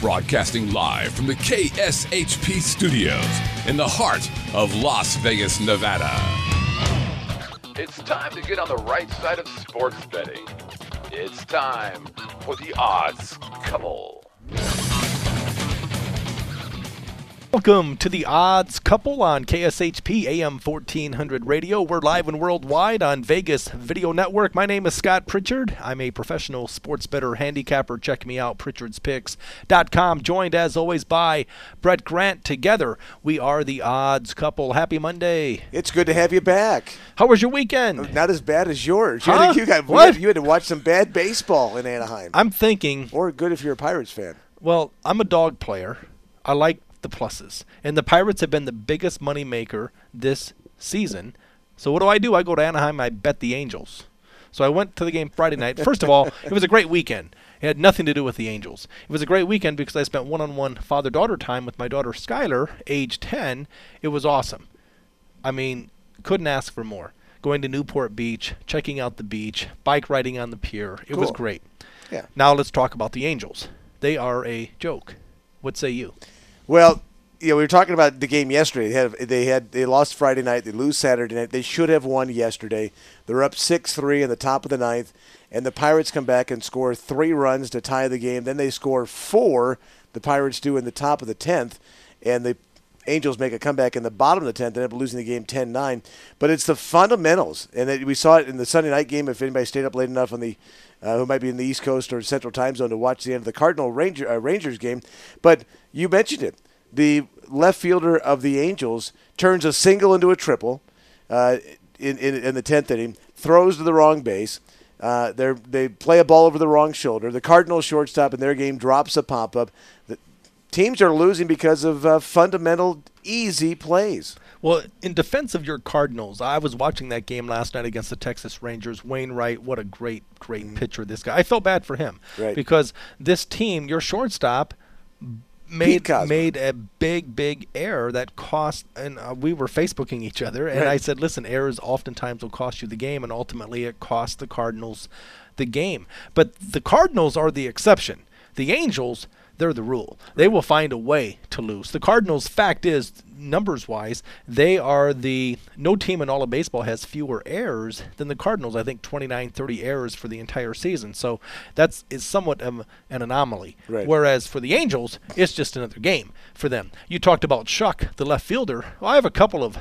Broadcasting live from the KSHP studios in the heart of Las Vegas, Nevada. It's time to get on the right side of sports betting. It's time for the odds couple. Welcome to the Odds Couple on KSHP AM 1400 Radio. We're live and worldwide on Vegas Video Network. My name is Scott Pritchard. I'm a professional sports bettor handicapper. Check me out, pritchardspicks.com. Joined as always by Brett Grant. Together, we are the Odds Couple. Happy Monday. It's good to have you back. How was your weekend? Not as bad as yours. You, Huh? had, to, you, got, What? you had to watch some bad baseball in Anaheim. I'm thinking, or good if you're a Pirates fan. well, I'm a dog player. I like the pluses. And the Pirates have been the biggest money maker this season. So what do I do? I go to Anaheim, I bet the Angels. So I went to the game Friday night. First of all, it was a great weekend. It had nothing to do with the Angels. It was a great weekend because I spent one-on-one father-daughter time with my daughter Skylar, age 10. It was awesome. I mean, couldn't ask for more. Going to Newport Beach, checking out the beach, bike riding on the pier. It was great. Yeah. Now let's talk about the Angels. They are a joke. What say you? Well, you know, we were talking about the game yesterday. They had they had they lost Friday night. They lose Saturday night. They should have won yesterday. They're up six three in the top of the ninth, and the Pirates come back and score three runs to tie the game. Then they score four. The Pirates do in the top of the tenth, and the Angels make a comeback in the bottom of the tenth. End up losing the game 10-9. But it's the fundamentals, and we saw it in the Sunday night game. If anybody stayed up late enough on the who might be in the East Coast or Central Time Zone to watch the end of the Cardinal Ranger, uh, Rangers game. But you mentioned it. The left fielder of the Angels turns a single into a triple uh, in, in, in the 10th inning, throws to the wrong base. Uh, they play a ball over the wrong shoulder. The Cardinal shortstop in their game drops a pop up. Teams are losing because of uh, fundamental, easy plays. Well, in defense of your Cardinals, I was watching that game last night against the Texas Rangers. Wainwright, what a great, great pitcher this guy. I felt bad for him Right. because this team, your shortstop, made made a big, big error that cost. And uh, we were Facebooking each other, and Right. I said, "Listen, errors oftentimes will cost you the game, and ultimately it cost the Cardinals the game. But the Cardinals are the exception. The Angels." They're the rule. They will find a way to lose. The Cardinals, fact is, numbers wise, they are the no team in all of baseball has fewer errors than the Cardinals. I think 29, 30 errors for the entire season. So that's is somewhat of an anomaly. Right. Whereas for the Angels, it's just another game for them. You talked about Shuck, the left fielder. Well, I have a couple of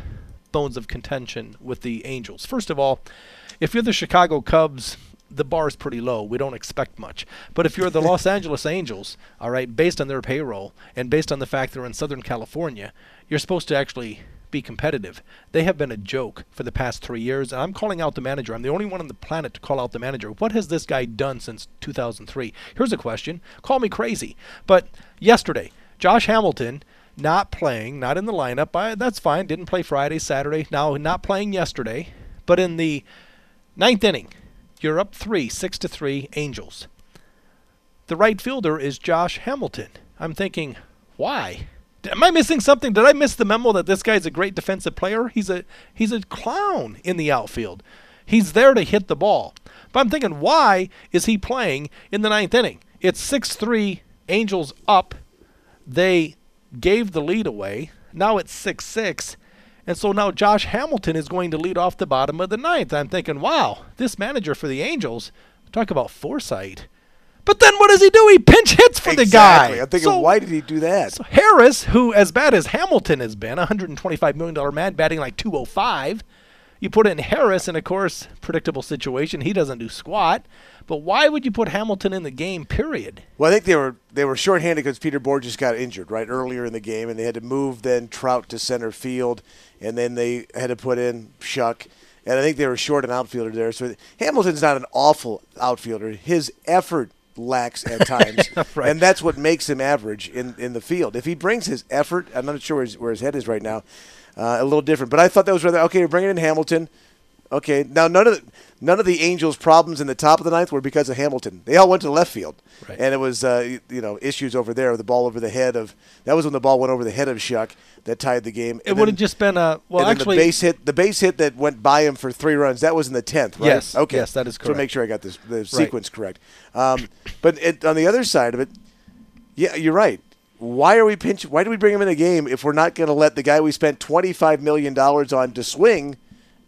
bones of contention with the Angels. First of all, if you're the Chicago Cubs, the bar is pretty low. We don't expect much. But if you're the Los Angeles Angels, all right, based on their payroll and based on the fact they're in Southern California, you're supposed to actually be competitive. They have been a joke for the past three years. And I'm calling out the manager. I'm the only one on the planet to call out the manager. What has this guy done since 2003? Here's a question. Call me crazy. But yesterday, Josh Hamilton not playing, not in the lineup. I, that's fine. Didn't play Friday, Saturday. Now not playing yesterday. But in the ninth inning, you're up three, six to three, Angels. The right fielder is Josh Hamilton. I'm thinking, why? Am I missing something? Did I miss the memo that this guy's a great defensive player? He's a he's a clown in the outfield. He's there to hit the ball. But I'm thinking, why is he playing in the ninth inning? It's six three, Angels up. They gave the lead away. Now it's six six. And so now Josh Hamilton is going to lead off the bottom of the ninth. I'm thinking, wow, this manager for the Angels, talk about foresight. But then what does he do? He pinch hits for the guy. Exactly. I'm thinking, So- why did he do that? so Harris, who as bad as Hamilton has been, $125 million man batting like 205, you put in Harris, and of course, predictable situation. He doesn't do squat. But why would you put Hamilton in the game, period? Well, I think they were they were shorthanded because Peter Bourjos got injured right earlier in the game, and they had to move then Trout to center field, and then they had to put in Shuck, and I think they were short an outfielder there. So Hamilton's not an awful outfielder. His effort lacks at times, Right. and that's what makes him average in in the field. If he brings his effort, I'm not sure where his, where his head is right now, uh, a little different. But I thought that was rather okay. You're bringing in Hamilton. Okay, now none of the, none of the Angels' problems in the top of the ninth were because of Hamilton. They all went to left field, Right. and it was uh, you know issues over there. The ball over the head of that was when the ball went over the head of Shuck that tied the game. It would have just been a well, and actually, the base hit the base hit that went by him for three runs. That was in the tenth, right? Yes, Okay. yes, that is So correct. make sure I got this the sequence correct. Um, but it, on the other side of it, yeah, you're right. Why are we pinch? Why do we bring him in the game if we're not going to let the guy we spent twenty five million dollars on to swing?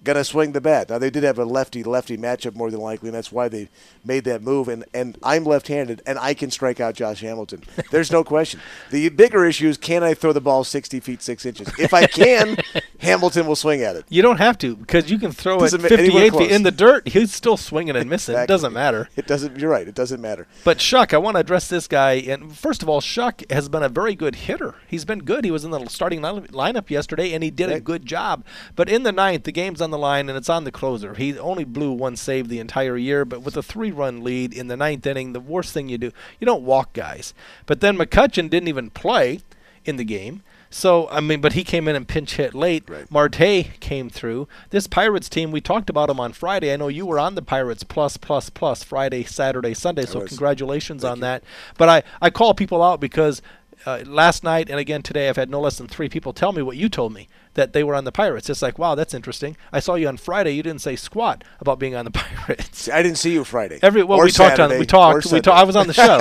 Gonna swing the bat. Now they did have a lefty lefty matchup more than likely, and that's why they made that move. And and I'm left handed, and I can strike out Josh Hamilton. There's no question. The bigger issue is can I throw the ball 60 feet six inches? If I can, Hamilton will swing at it. you don't have to because you can throw it Doesn't anywhere 58 feet in the dirt. He's still swinging and missing. It doesn't matter. It doesn't. You're right. It doesn't matter. But Shuck, I want to address this guy. And first of all, Shuck has been a very good hitter. He's been good. He was in the starting lineup yesterday, and he did a good job. But in the ninth, the game's on the line, and it's on the closer. He only blew one save the entire year, but with a three-run lead in the ninth inning, the worst thing you do, you don't walk guys. But then McCutchen didn't even play in the game. So I mean, but he came in and pinch hit late. Right. Marte came through. This Pirates team, we talked about them on Friday. I know you were on the Pirates plus plus plus Friday, Saturday, Sunday. So was. congratulations on that. But I I call people out because uh, last night and again today I've had no less than three people tell me what you told me that they were on the Pirates. It's like wow, that's interesting. I saw you on Friday. You didn't say squat about being on the Pirates. I didn't see you Friday. Every well, Or we talked on we talked we talked. I was on the show.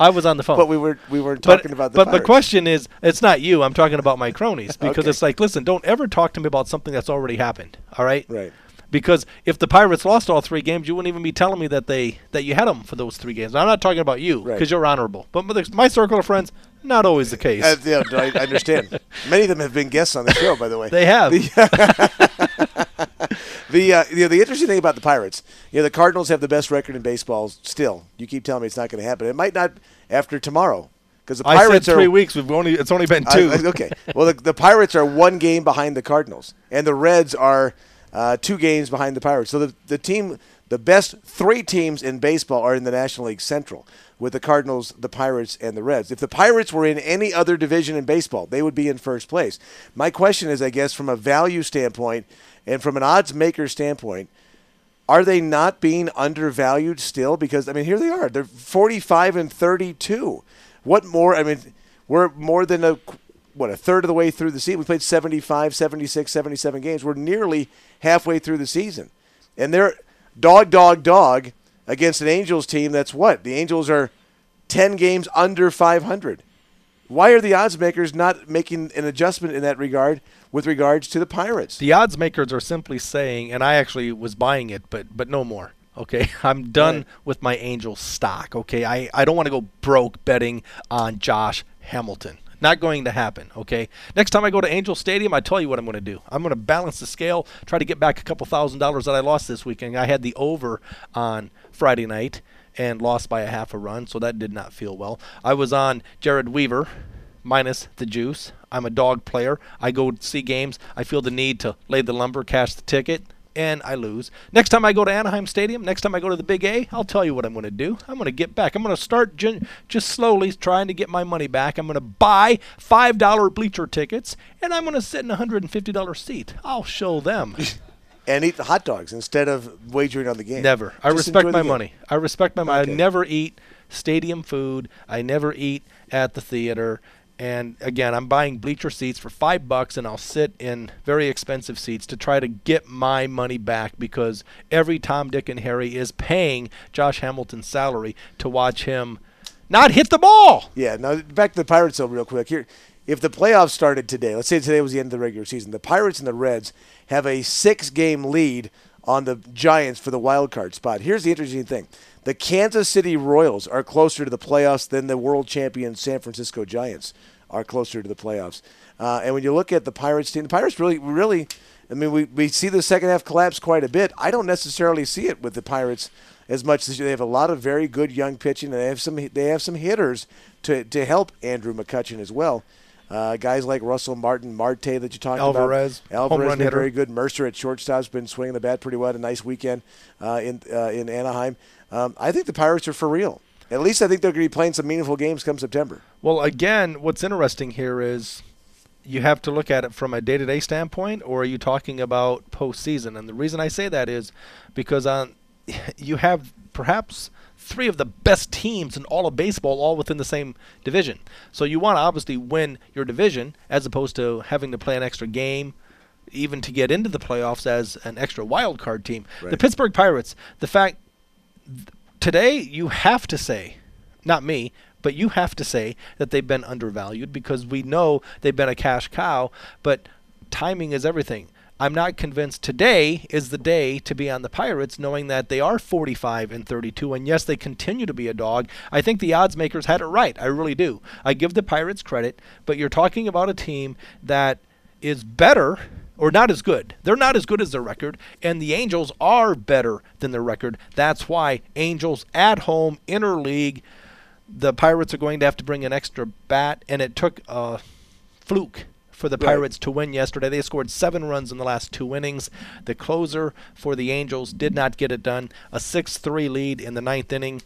I was on the phone. But we were we weren't But, talking about the but the question is, it's not you. I'm talking about my cronies because Okay. it's like, listen, don't ever talk to me about something that's already happened. All right. Right. Because if the Pirates lost all three games, you wouldn't even be telling me that they that you had them for those three games. I'm not talking about you Right. because you're honorable. But my circle of friends, not always the case. Uh, yeah, I understand. Many of them have been guests on the show, by the way. they have. The uh, you know, the interesting thing about the Pirates, you know, the Cardinals have the best record in baseball. Still, you keep telling me it's not going to happen. It might not after tomorrow because the Pirates three are weeks. We've only it's only been two. I- okay. Well, the, the Pirates are one game behind the Cardinals, and the Reds are uh, two games behind the Pirates. So the the team, the best three teams in baseball are in the National League Central, with the Cardinals, the Pirates, and the Reds. If the Pirates were in any other division in baseball, they would be in first place. My question is, I guess, from a value standpoint and from an odds maker standpoint. Are they not being undervalued still? Because I mean, here they are. They're 45 and 32. What more? I mean, we're more than a what a third of the way through the season. We played 75, 76, 77 games. We're nearly halfway through the season, and they're dog, dog, dog against an Angels team that's what the Angels are 10 games under 500. Why are the odds makers not making an adjustment in that regard with regards to the Pirates? The odds makers are simply saying, and I actually was buying it, but but no more. Okay, I'm done Right. with my Angels stock. Okay, I, I don't want to go broke betting on Josh Hamilton. Not going to happen. Okay, next time I go to Angel Stadium, I tell you what I'm going to do. I'm going to balance the scale, try to get back a couple thousand dollars that I lost this weekend. I had the over on Friday night and lost by a half a run, so that did not feel well. I was on Jered Weaver minus the juice. I'm a dog player. I go see games. I feel the need to lay the lumber, cash the ticket, and I lose. Next time I go to Anaheim Stadium, next time I go to the Big A, I'll tell you what I'm going to do. I'm going to get back. I'm going to start gen- just slowly trying to get my money back. I'm going to buy $5 bleacher tickets, and I'm going to sit in a $150 seat. I'll show them. and eat the hot dogs instead of wagering on the game. Never. I respect my game. money. I respect my money. Okay. I never eat stadium food. I never eat at the theater. And again, I'm buying bleacher seats for five bucks, and I'll sit in very expensive seats to try to get my money back because every Tom, Dick, and Harry is paying Josh Hamilton's salary to watch him not hit the ball. Yeah. Now back to the Pirates though, real quick. Here, if the playoffs started today, let's say today was the end of the regular season, the Pirates and the Reds have a six-game lead on the Giants for the wild card spot. Here's the interesting thing: the Kansas City Royals are closer to the playoffs than the world champion San Francisco Giants are closer to the playoffs. Uh, and when you look at the Pirates team, the Pirates really, really. I mean, we, we see the second half collapse quite a bit. I don't necessarily see it with the Pirates as much as they have a lot of very good young pitching, and they have some they have some hitters to, to help Andrew McCutchen as well. Uh, guys like Russell Martin, Marte that you talked Alvarez, about, Alvarez been very good. Mercer at shortstop's been swinging the bat pretty well. Had A nice weekend uh, in uh, in Anaheim. Um, I think the Pirates are for real. At least I think they're going to be playing some meaningful games come September. Well, again, what's interesting here is you have to look at it from a day-to-day standpoint, or are you talking about postseason? And the reason I say that is because on you have perhaps three of the best teams in all of baseball all within the same division. So you want to obviously win your division as opposed to having to play an extra game even to get into the playoffs as an extra wild card team. Right. The Pittsburgh Pirates, the fact today you have to say, not me, but you have to say that they've been undervalued because we know they've been a cash cow, but timing is everything. I'm not convinced today is the day to be on the Pirates, knowing that they are 45 and 32, and yes, they continue to be a dog. I think the odds makers had it right. I really do. I give the Pirates credit, but you're talking about a team that is better or not as good. They're not as good as their record, and the Angels are better than their record. That's why Angels at home, interleague, the Pirates are going to have to bring an extra bat, and it took a fluke for the Right. Pirates to win yesterday. They scored seven runs in the last two innings. The closer for the Angels did not get it done. A 6 3 lead in the ninth inning.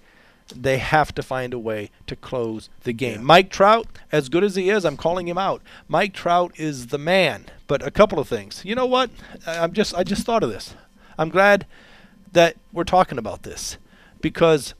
They have to find a way to close the game. Yeah. Mike Trout, as good as he is, I'm calling him out. Mike Trout is the man. But a couple of things. You know what? I- I'm just I just thought of this. I'm glad that we're talking about this because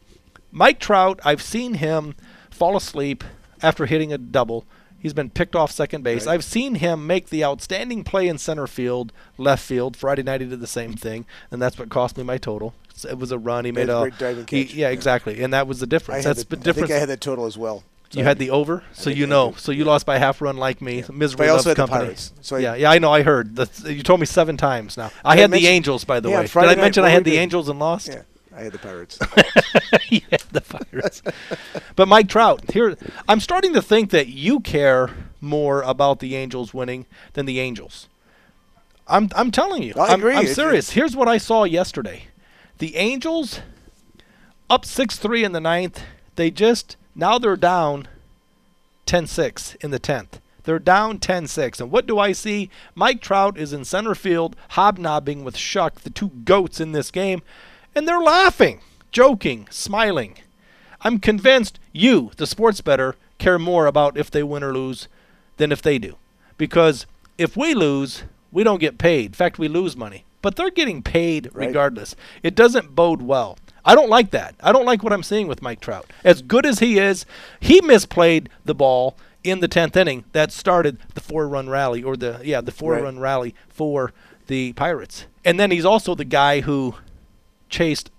Mike Trout, I've seen him fall asleep after hitting a double. He's been picked off second base. Right. I've seen him make the outstanding play in center field, left field. Friday night he did the same thing, and that's what cost me my total. It was a run. He made a diving he- yeah, Yeah. exactly, and that was the difference. That's the, the I difference. think I had that total as well. you had the over, so you know. So you lost by half run like me. Misery I loves the company. So yeah, yeah, I know. I heard. That's, you told me seven times now. I I had the Angels, by the Yeah, way. on Did I mention I had the Angels and lost? Yeah, I had the Pirates. had the Pirates. but Mike Trout, here I'm starting to think that you care more about the Angels winning than the Angels. I'm I'm telling you. I I'm, agree. I'm serious. Here's what I saw yesterday. The Angels up 6-3 in the ninth. They just now they're down 10-6 in the 10th. They're down 10-6. And what do I see? Mike Trout is in center field hobnobbing with Shuck, the two goats in this game, and they're laughing, joking, smiling. I'm convinced you, the sports better, care more about if they win or lose than if they do. Because if we lose, we don't get paid. In fact, we lose money. But they're getting paid Right. regardless. It doesn't bode well. I don't like that. I don't like what I'm seeing with Mike Trout. As good as he is, he misplayed the ball in the 10th inning that started the four-run rally or the yeah, the four-run rally for the Pirates. And then he's also the guy who chased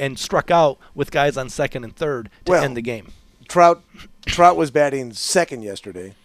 and struck out with guys on second and third to Well, end the game. Trout Trout was batting second yesterday.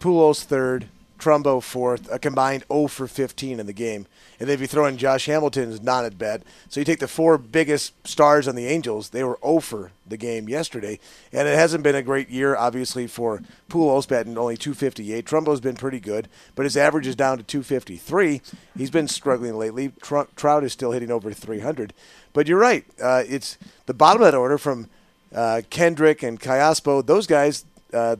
Pujols third, Trumbo fourth, a combined 0 for 15 in the game. And then if you throw in Josh Hamilton's not at bat, so you take the four biggest stars on the Angels, they were 0 for the game yesterday. And it hasn't been a great year, obviously, for Pujols batting only 258. Trumbo's been pretty good, but his average is down to 253. He's been struggling lately. Trout is still hitting over 300. But you're right. Uh, it's the bottom of that order from uh, Kendrick and Callaspo, those guys, uh,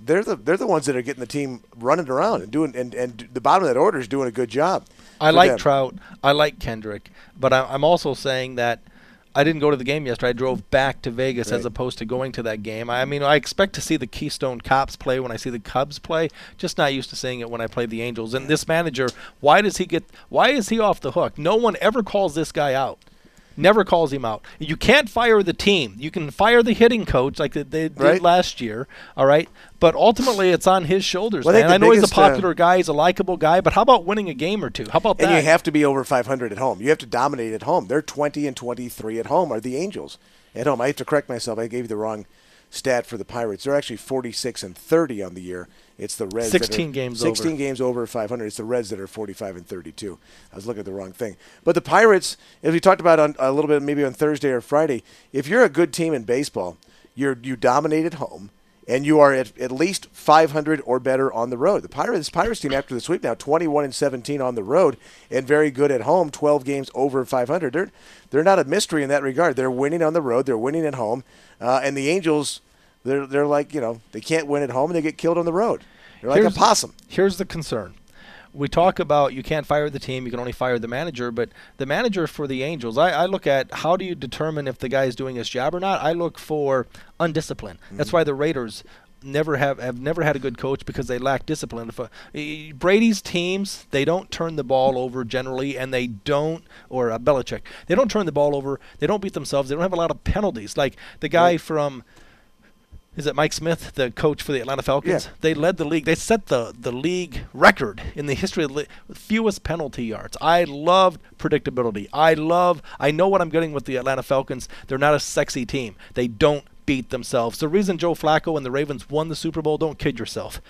they're the they're the ones that are getting the team running around and doing and, and the bottom of that order is doing a good job. I like them. Trout. I like Kendrick, but I, I'm also saying that I didn't go to the game yesterday. I drove back to Vegas as opposed to going to that game. I mean, I expect to see the Keystone Cops play when I see the Cubs play. Just not used to seeing it when I play the Angels. And this manager, why does he get? Why is he off the hook? No one ever calls this guy out. Never calls him out. You can't fire the team. You can fire the hitting coach like they did Right. last year. All right, but ultimately it's on his shoulders. Well, I man. the I know he's a uh, popular guy. He's a likable guy. But how about winning a game or two? How about And that? And you have to be over 500 at home. You have to dominate at home. They're 20 and 23 at home. Are the Angels at home? I have to correct myself. I gave you the wrong stat for the Pirates. They're actually 46 and 30 on the year. It's the Reds. that are- 16 games 16 over. games over 500. It's the Reds that are 45 and 32. I was looking at the wrong thing. But the Pirates, as we talked about on a little bit, maybe on Thursday or Friday, if you're a good team in baseball, you're you dominate at home. And you are at, at least 500 or better on the road. The Pirates Pirates team after the sweep now 21 and 17 on the road and very good at home. 12 games over 500. They're they're not a mystery in that regard. They're winning on the road. They're winning at home. Uh, and the Angels, they're they're like you know they can't win at home and they get killed on the road. They're like Here's- a possum. Here's the concern. We talk about you can't fire the team, you can only fire the manager, but the manager for the Angels, I, I look at how do you determine if the guy is doing his job or not? I look for undisciplined. That's why the Raiders never have have never had a good coach because they lack discipline. If a, Brady's teams, they don't turn the ball over generally, and they don't, or uh, Belichick, they don't turn the ball over. They don't beat themselves. They don't have a lot of penalties. Like the guy right. from is it Mike Smith, the coach for the Atlanta Falcons? Yeah. They led the league. They set the, the league record in the history of the fewest penalty yards. I love predictability. I love, I know what I'm getting with the Atlanta Falcons. They're not a sexy team. They don't beat themselves. The reason Joe Flacco and the Ravens won the Super Bowl, don't kid yourself.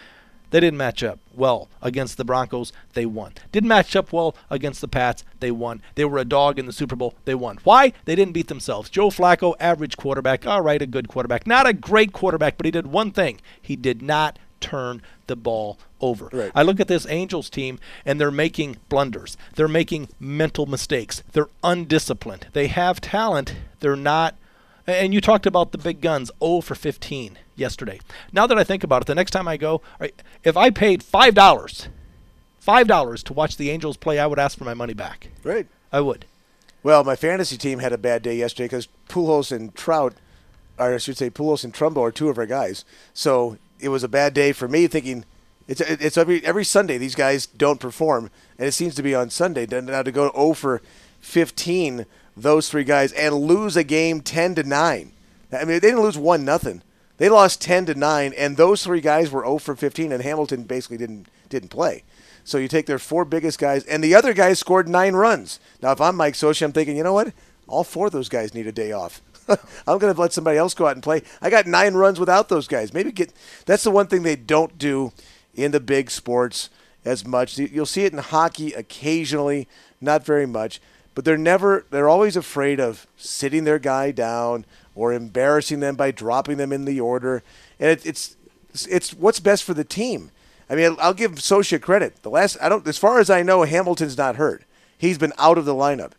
They didn't match up well against the Broncos. They won. Didn't match up well against the Pats. They won. They were a dog in the Super Bowl. They won. Why? They didn't beat themselves. Joe Flacco, average quarterback. All right, a good quarterback. Not a great quarterback, but he did one thing. He did not turn the ball over. Right. I look at this Angels team and they're making blunders. They're making mental mistakes. They're undisciplined. They have talent. They're not and you talked about the big guns, 0 for 15 yesterday. Now that I think about it, the next time I go, if I paid five dollars, five dollars to watch the Angels play, I would ask for my money back. Right. I would. Well, my fantasy team had a bad day yesterday because Pujols and Trout, or I should say Pujols and Trumbo, are two of our guys. So it was a bad day for me, thinking it's it's every every Sunday these guys don't perform, and it seems to be on Sunday. Now to go 0 for 15 those three guys and lose a game 10 to 9. I mean, they didn't lose 1 nothing. They lost 10 to 9 and those three guys were 0 for 15 and Hamilton basically didn't didn't play. So you take their four biggest guys and the other guys scored 9 runs. Now if I'm Mike Scioscia, I'm thinking, "You know what? All four of those guys need a day off." I'm going to let somebody else go out and play. I got 9 runs without those guys. Maybe get That's the one thing they don't do in the big sports as much. You'll see it in hockey occasionally, not very much but they're never they're always afraid of sitting their guy down or embarrassing them by dropping them in the order. And it, it's it's what's best for the team. I mean i'll give Scioscia credit. The last i don't as far as i know hamilton's not hurt. He's been out of the lineup.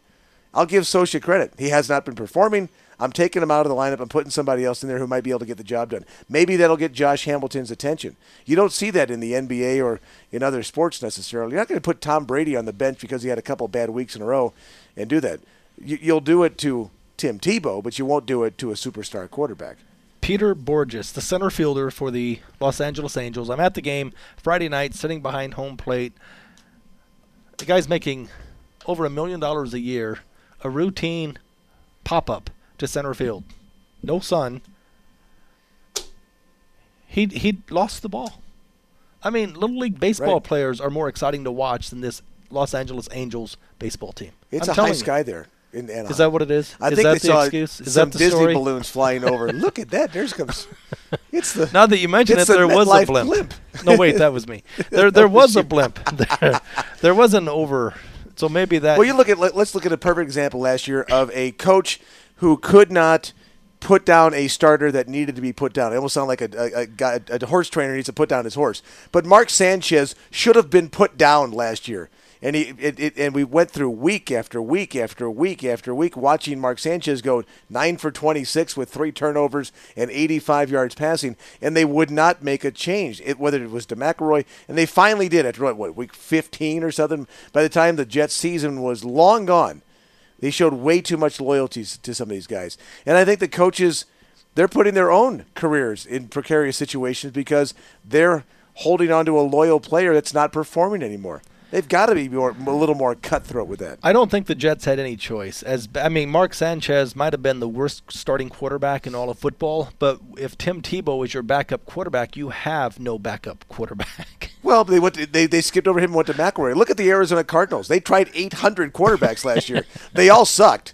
I'll give Scioscia credit. He has not been performing I'm taking him out of the lineup. I'm putting somebody else in there who might be able to get the job done. Maybe that'll get Josh Hamilton's attention. You don't see that in the NBA or in other sports necessarily. You're not going to put Tom Brady on the bench because he had a couple bad weeks in a row and do that. You'll do it to Tim Tebow, but you won't do it to a superstar quarterback. Peter Bourjos, the center fielder for the Los Angeles Angels. I'm at the game Friday night, sitting behind home plate. The guy's making over a million dollars a year, a routine pop up to center field. No sun. He he lost the ball. I mean, little league baseball right. players are more exciting to watch than this Los Angeles Angels baseball team. It's I'm a high sky there. In Anaheim. Is that what it is? I is think that they the saw excuse? Is some that the Disney story? balloons flying over. Look at that! There's comes. It's the. Now that you mention it, the there was a blimp. blimp. no, wait, that was me. There, there was a blimp. There, there was an over. So maybe that. Well, you look at. Let's look at a perfect example last year of a coach who could not put down a starter that needed to be put down. It almost sound like a, a, a, a horse trainer needs to put down his horse. But Mark Sanchez should have been put down last year and he it, it, and we went through week after week after week after week watching Mark Sanchez go nine for 26 with three turnovers and 85 yards passing, and they would not make a change. It, whether it was DeMcElroy, and they finally did after what, what week 15 or something. By the time the Jets season was long gone, they showed way too much loyalty to some of these guys, and I think the coaches they're putting their own careers in precarious situations because they're holding on to a loyal player that's not performing anymore. They've got to be more, a little more cutthroat with that. I don't think the Jets had any choice. As I mean, Mark Sanchez might have been the worst starting quarterback in all of football, but if Tim Tebow is your backup quarterback, you have no backup quarterback. Well, they went. To, they they skipped over him and went to McElroy. Look at the Arizona Cardinals. They tried 800 quarterbacks last year. They all sucked,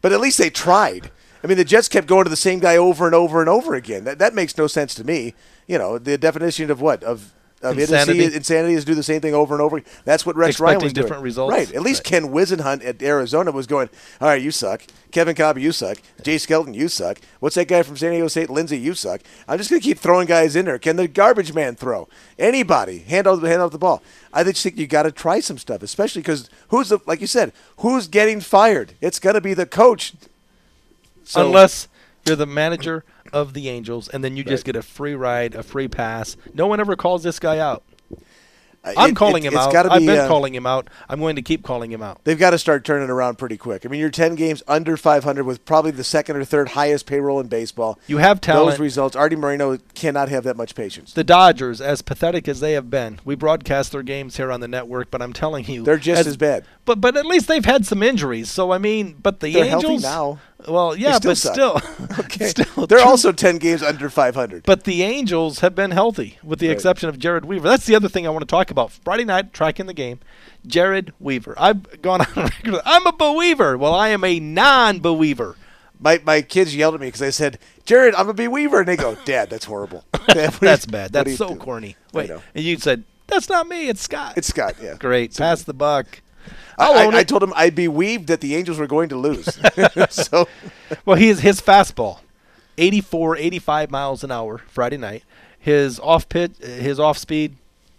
but at least they tried. I mean, the Jets kept going to the same guy over and over and over again. That that makes no sense to me. You know, the definition of what of of insanity. insanity is do the same thing over and over. That's what Rex Expecting Ryan was different doing. results. Right. At least right. Ken Whisenhunt at Arizona was going, all right, you suck. Kevin Kolb, you suck. Jay Skelton, you suck. What's that guy from San Diego State? Lindsay, you suck. I'm just going to keep throwing guys in there. Can the garbage man throw? Anybody. Hand out, hand out the ball. I just think you got to try some stuff, especially because who's, the, like you said, who's getting fired? It's going to be the coach. So, Unless you're the manager of the Angels, and then you right. just get a free ride, a free pass. No one ever calls this guy out. I'm It- calling it- him out. gotta I've been uh, calling him out. I'm going to keep calling him out. They've got to start turning around pretty quick. I mean, you're 10 games under 500 with probably the second or third highest payroll in baseball. You have talent. Those results, Arte Moreno cannot have that much patience. The Dodgers, as pathetic as they have been, we broadcast their games here on the network, but I'm telling you, They're just as bad. But but at least they've had some injuries. So I mean, but the They're healthy Angels now. Well, yeah, still but suck. still, Okay. still, They're also 10 games under 500. But the Angels have been healthy, with the Right. exception of Jered Weaver. That's the other thing I want to talk about. Friday night, tracking the game. Jered Weaver. I've gone on record. I'm a believer. Well, I am a non-believer. my, my kids yelled at me because I said, Jared, I'm a to be Weaver. And they go, Dad, that's horrible. Dad, what do you- That's bad. That's so do?" corny. Wait, and you said that's not me. It's Scott. It's Scott, yeah. great. Pass the buck. I, I, I told him I'd be weaved that the Angels were going to lose. so Well, he is his fastball, 84, 85 miles an hour Friday night. His off pitch, his off speed,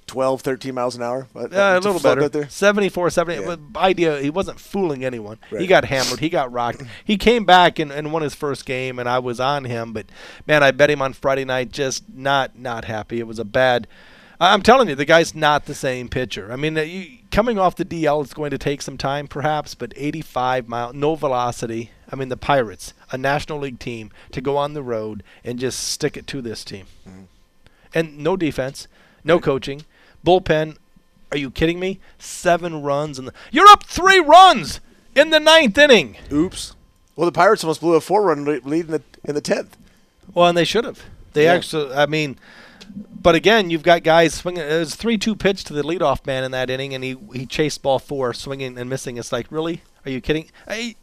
12, 13 miles an hour. uh, a little better. There. 74, 70. Yeah. Idea, he wasn't fooling anyone. He got hammered. He got rocked. he came back and, and won his first game, and I was on him. But man, I bet him on Friday night. Just not not happy. It was a bad. I- I'm telling you, the guy's not the same pitcher. I mean, uh, you, coming off the DL, it's going to take some time, perhaps. But 85 mile, no velocity. I mean, the Pirates, a National League team, to go on the road and just stick it to this team, mm-hmm. and no defense, no coaching, bullpen. Are you kidding me? Seven runs and you're up three runs in the ninth inning. Oops. Well, the Pirates almost blew a four-run lead in the in the tenth. Well, and they should have. They Yeah. actually. I mean, but again, you've got guys swinging. It was three-two pitch to the leadoff man in that inning, and he he chased ball four, swinging and missing. It's like, really? Are you kidding? Hey,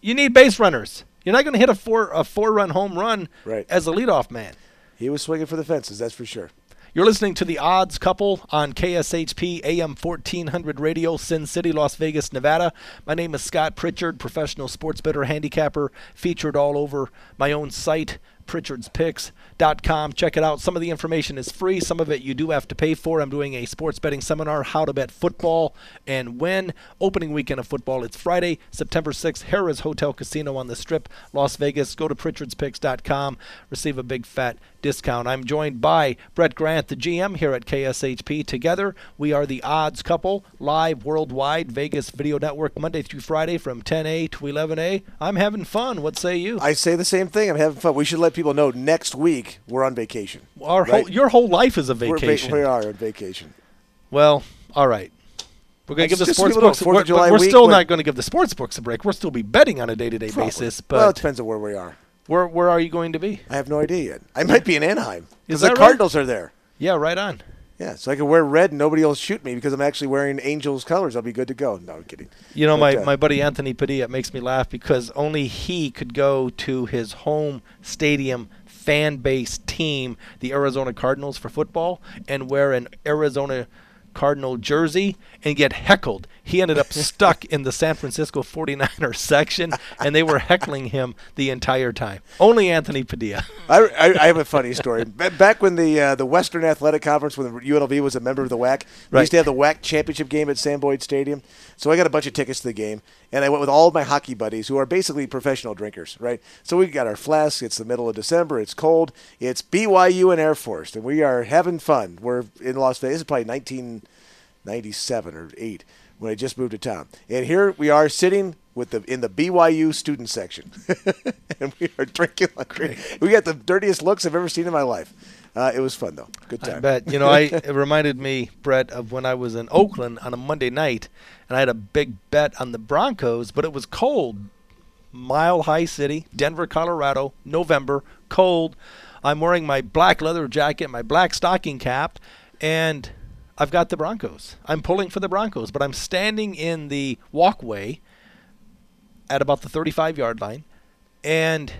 you need base runners. You're not going to hit a four a four-run home run Right. as a leadoff man. He was swinging for the fences, that's for sure. You're listening to the Odds Couple on KSHP AM 1400 Radio, Sin City, Las Vegas, Nevada. My name is Scott Pritchard, professional sports bettor handicapper, featured all over my own site, pritchardspicks.com. Check it out. Some of the information is free, some of it you do have to pay for. I'm doing a sports betting seminar, How to Bet Football and When. Opening weekend of football. It's Friday, September 6th, Harrah's Hotel Casino on the Strip, Las Vegas. Go to pritchardspicks.com, receive a big fat discount. I'm joined by Brett Grant, the GM here at KSHP. Together, we are the odds couple, live worldwide, Vegas Video Network, Monday through Friday from 10A to 11A. I'm having fun. What say you? I say the same thing. I'm having fun. We should let people know next week we're on vacation. Our right? whole, your whole life is a We're va- vacation. we are on vacation. Well, all right. We're going to give the sports books. We're, we're still not going to give the sports books a break. We'll still be betting on a day-to-day Probably. basis. well, it depends on where we are. where where are you going to be? I have no idea yet. I might be in Anaheim because the right? Cardinals are there. Yeah, right on. Yeah, so I can wear red and nobody will shoot me because I'm actually wearing Angels colors. I'll be good to go. No, I'm kidding. You know, But, my, uh, my buddy Anthony Padilla makes me laugh because only he could go to his home stadium fan base team, the Arizona Cardinals, for football, and wear an Arizona Cardinal jersey and get heckled. He ended up stuck in the San Francisco 49er section, and they were heckling him the entire time. Only Anthony Padilla. I, I, I have a funny story. Back when the uh, the Western Athletic Conference, when the UNLV was a member of the WAC, we Right. used to have the WAC championship game at Sam Boyd Stadium. So I got a bunch of tickets to the game, and I went with all of my hockey buddies who are basically professional drinkers, right? So we got our flasks. It's the middle of December. It's cold. It's BYU and Air Force, and we are having fun. We're in Las Vegas. It's probably 1997 or eight when I just moved to town, and here we are sitting with the in the BYU student section, and we are drinking like crazy. We got the dirtiest looks I've ever seen in my life. Uh, it was fun though. Good I time. bet. You know, I it reminded me, Brett, of when I was in Oakland on a Monday night, and I had a big bet on the Broncos, but it was cold. Mile High City, Denver, Colorado, November, cold. I'm wearing my black leather jacket, my black stocking cap, and I've got the Broncos. I'm pulling for the Broncos, but I'm standing in the walkway at about the 35 yard line, and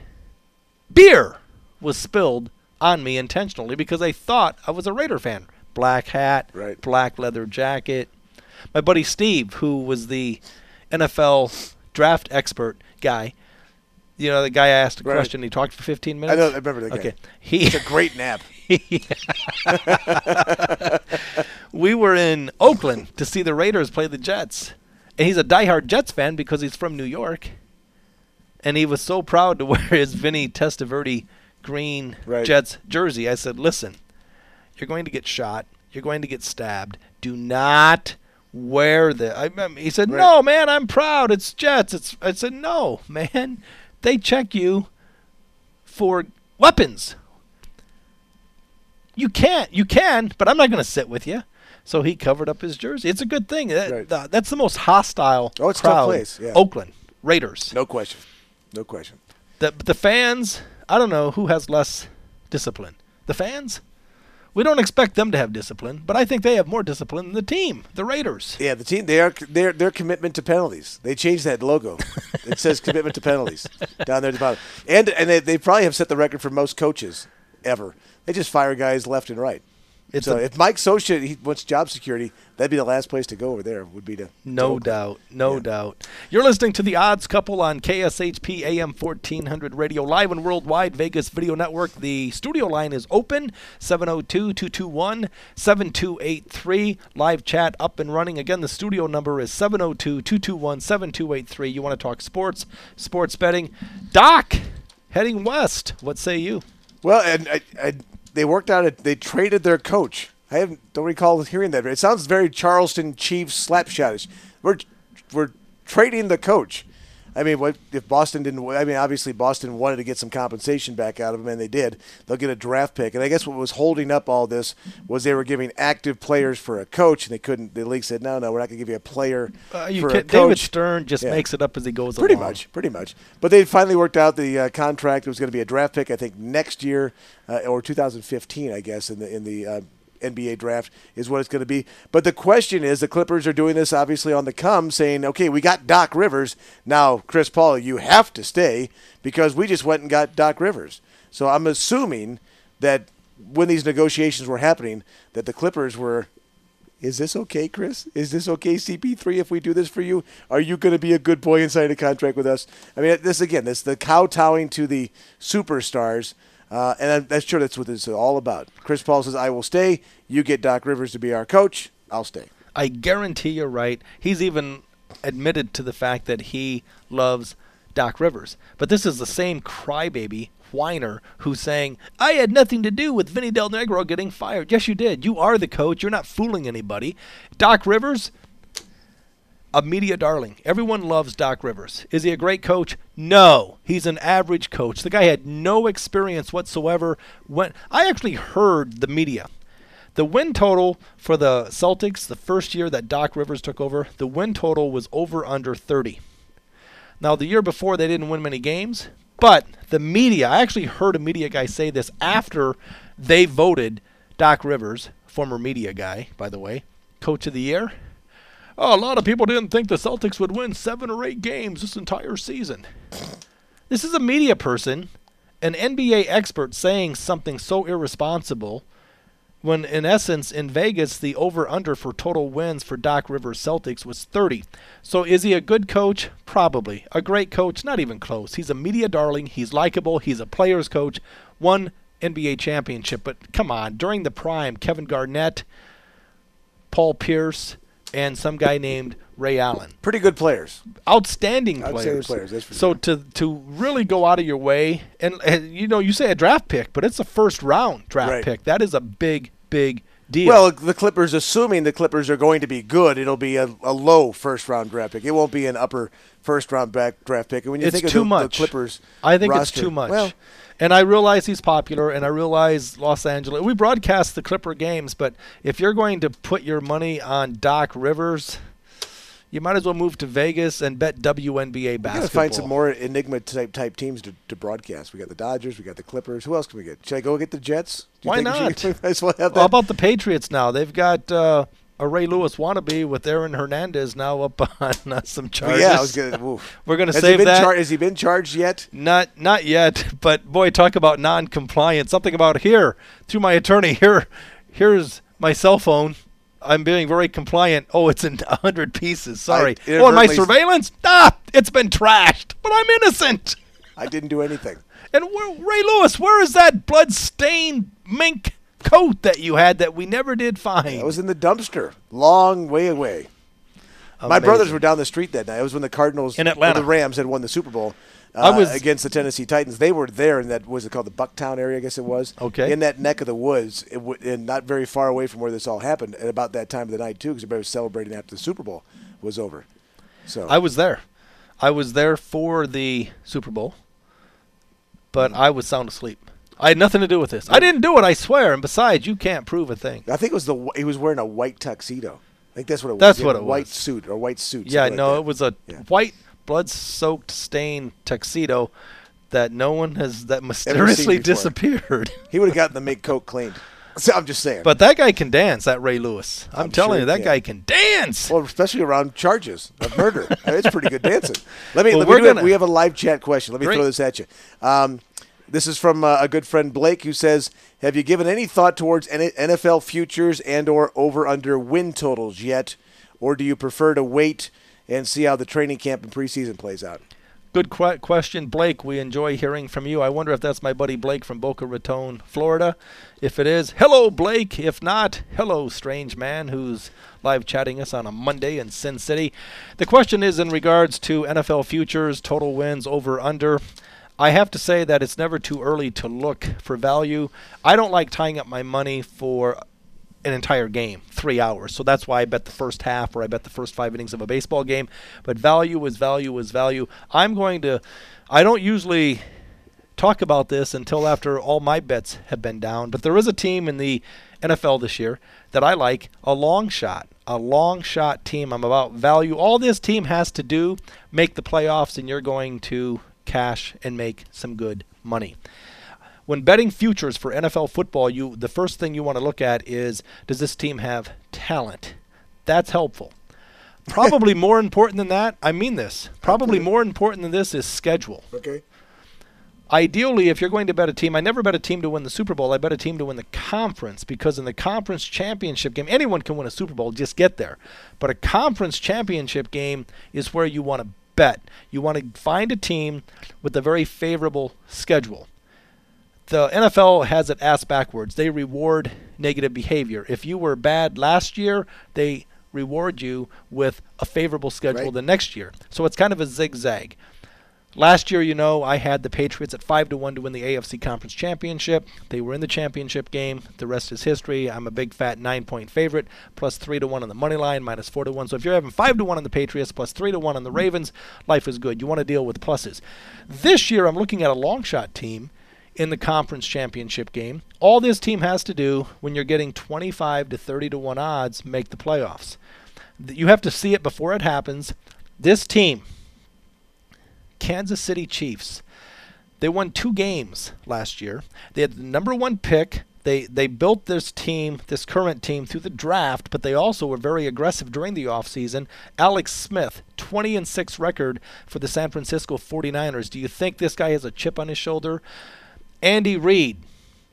beer was spilled on me intentionally because I thought I was a Raider fan. Black hat, Right. black leather jacket. My buddy Steve, who was the NFL draft expert guy, you know, the guy I asked a Right. question, he talked for 15 minutes. I know. I remember that guy. Okay. He It's a great nap. we were in Oakland to see the Raiders play the Jets. And he's a diehard Jets fan because he's from New York. And he was so proud to wear his Vinny Testaverde green Right. Jets jersey. I said, listen, you're going to get shot. You're going to get stabbed. do not wear the. I, I um, he said, "No, man, I'm proud. It's Jets." It's. I said, "No, man, they check you for weapons. You can't. You can, but I'm not going to sit with you." So he covered up his jersey. It's a good thing. That, Right. th- that's the most hostile Oh, it's a tough place, yeah. Oakland Raiders. No question. No question. The the fans. I don't know who has less discipline. The fans. We don't expect them to have discipline, but I think they have more discipline than the team, the Raiders. Yeah, the team they are their their commitment to penalties. They changed that logo. it says commitment to penalties down there at the bottom. And and they, they probably have set the record for most coaches ever. They just fire guys left and right. It's so a- if Mike Scioscia he wants job security, that'd be the last place to go over there. Would be to to No Oakland. doubt, no Yeah. doubt. You're listening to the Odds Couple on KSHP AM 1400 Radio, live and worldwide Vegas Video Network. The studio line is open 702 221 7283. Live chat up and running. Again, the studio number is 702 221 7283. You want to talk sports, sports betting. Doc, heading west. What say you? Well, and I, I, they worked out it. They traded their coach. I don't recall hearing that. It sounds very Charlestown Chiefs slapshotish. We're we're trading the coach. I mean, what if Boston didn't? I mean, obviously Boston wanted to get some compensation back out of him, and they did. They'll get a draft pick, and I guess what was holding up all this was they were giving active players for a coach, and they couldn't. The league said, "No, no, we're not going to give you a player Uh, you for can, a coach." David Stern just Yeah. makes it up as he goes along. Pretty along. much, pretty much. But they finally worked out the uh, contract. It was going to be a draft pick, I think, next year uh, or 2015, I guess, in the in the uh, NBA draft is what it's going to be. But the question is, the Clippers are doing this obviously on the come, saying, "Okay, we got Doc Rivers now, Chris Paul, you have to stay because we just went and got Doc Rivers." So I'm assuming that when these negotiations were happening, that the Clippers were is this okay, Chris? Is this okay, CP3? If we do this for you, are you going to be a good boy and sign a contract with us? I mean, this again, this the kowtowing to the superstars, uh, and that's sure that's what this is all about. Chris Paul says, "I will stay. You get Doc Rivers to be our coach. I'll stay." I guarantee you're right. He's even admitted to the fact that he loves Doc Rivers. But this is the same crybaby whiner who's saying, I had nothing to do with Vinny Del Negro getting fired. Yes, you did. You are the coach. You're not fooling anybody. Doc Rivers, a media darling. Everyone loves Doc Rivers. Is he a great coach? No. He's an average coach. The guy had no experience whatsoever. When I actually heard the media. The win total for the Celtics the first year that Doc Rivers took over, the win total was over under 30. Now the year before they didn't win many games, but the media, I actually heard a media guy say this after they voted Doc Rivers, former media guy, by the way, coach of the year. Oh, a lot of people didn't think the Celtics would win 7 or 8 games this entire season. This is a media person, an NBA expert saying something so irresponsible when in essence in Vegas the over under for total wins for Doc Rivers Celtics was 30. So is he a good coach? Probably. A great coach? Not even close. He's a media darling, he's likable, he's a player's coach, won NBA championship, but come on, during the prime Kevin Garnett, Paul Pierce, and some guy named Ray Allen Pretty good players. outstanding Outstanding players. players, that's for so sure. to to really go out of your way, and, and you know, you say a draft pick, but it's a first round draft Right. pick. That is a big, big deal. Well, the Clippers, assuming the Clippers are going to be good, it'll be a, a low first round draft pick. It won't be an upper first round back draft pick. And when you it's think of too the, much. the Clippers, I think roster, it's too much. Well, and I realize he's popular, and I realize Los Angeles. We broadcast the Clipper games, but if you're going to put your money on Doc Rivers, you might as well move to Vegas and bet WNBA we basketball. gotta find some more enigma type type teams to, to broadcast. We got the Dodgers, we got the Clippers. Who else can we get? Should I go get the Jets? Do you Why think we not? should- might as well have Well, how about the Patriots now? They've got uh, a Ray Lewis wannabe with Aaron Hernandez now up on uh, some charges. yeah, I was gonna. oof. We're going to Has save that. char- has he been charged yet? not not yet, but boy, talk about non-compliance. Something about here through my attorney. Here, here's my cell phone. I'm being very compliant. Oh, it's in a hundred pieces. Sorry. I oh, and my surveillance? Ah, it's been trashed. But I'm innocent. I didn't do anything. And where, Ray Lewis, where is that blood-stained mink coat that you had that we never did find? I was in the dumpster, long way away. My brothers were down the street that night. It was when the Cardinals In Atlanta. the Rams had won the Super Bowl. I uh, was- against the Tennessee Titans. They were there in that was it called the Bucktown area? I guess it was. Okay. In that neck of the woods, it w- and not very far away from where this all happened. At about that time of the night too, because everybody was celebrating after the Super Bowl was over. So I was there. I was there for the Super Bowl, but. I was sound asleep. I had nothing to do with this. I didn't do it, I swear. And besides, you can't prove a thing. I think it was the wh- he was wearing a white tuxedo. I think that's what it was. That's He had what a it white was. suit or white suit. Yeah, something like no, that. it was a Yeah. white, blood-soaked, stained tuxedo that no one has that mysteriously before. disappeared. He would have gotten the mink coat cleaned. So I'm just saying. but that guy can dance. That Ray Lewis. I'm, I'm telling sure you, that he guy can dance. Well, especially around charges of murder. I mean, it's pretty good dancing. Let me. Well, let we're do it. gonna- we have a live chat question. Let me Great. throw this at you. Um, this is from uh, a good friend Blake, who says, "Have you given any thought towards NFL futures and/or over/under win totals yet, or do you prefer to wait and see how the training camp and preseason plays out?" Good que- question, Blake. We enjoy hearing from you. I wonder if that's my buddy Blake from Boca Raton, Florida. If it is, hello, Blake. If not, hello, strange man who's live chatting us on a Monday in Sin City. The question is in regards to NFL futures, total wins, over, under. I have to say that it's never too early to look for value. I don't like tying up my money for an entire game, three hours. So that's why I bet the first half or I bet the first five innings of a baseball game. But value is value is value. I'm going to, I don't usually talk about this until after all my bets have been down. But there is a team in the NFL this year that I like, a long shot, a long shot team. I'm about value. All this team has to do, make the playoffs, and you're going to cash and make some good money when betting futures for NFL football, you the first thing you want to look at is does this team have talent? That's helpful. Probably more important than that, I mean this. Probably more important than this is schedule. Okay. Ideally, if you're going to bet a team, I never bet a team to win the Super Bowl. I bet a team to win the conference because in the conference championship game, anyone can win a Super Bowl, just get there. But a conference championship game is where you want to bet. You want to find a team with a very favorable schedule the NFL has it ass backwards. They reward negative behavior. If you were bad last year, they reward you with a favorable schedule Right. the next year. So it's kind of a zigzag. Last year, you know, I had the Patriots at five to one to win the AFC Conference Championship. They were in the championship game. The rest is history. I'm a big fat nine point favorite, plus three to one on the money line, minus four to one. So if you're having five to one on the Patriots, plus three to one on the Ravens, life is good. You want to deal with pluses. This year, I'm looking at a long shot team in the conference championship game. All this team has to do when you're getting 25 to 30 to 1 odds make the playoffs. You have to see it before it happens. This team, Kansas City Chiefs, they won two games last year. They had the number one pick. They they built this team, this current team, through the draft, but they also were very aggressive during the offseason. Alex Smith, 20 and 6 record for the San Francisco 49ers. Do you think this guy has a chip on his shoulder? Andy Reid,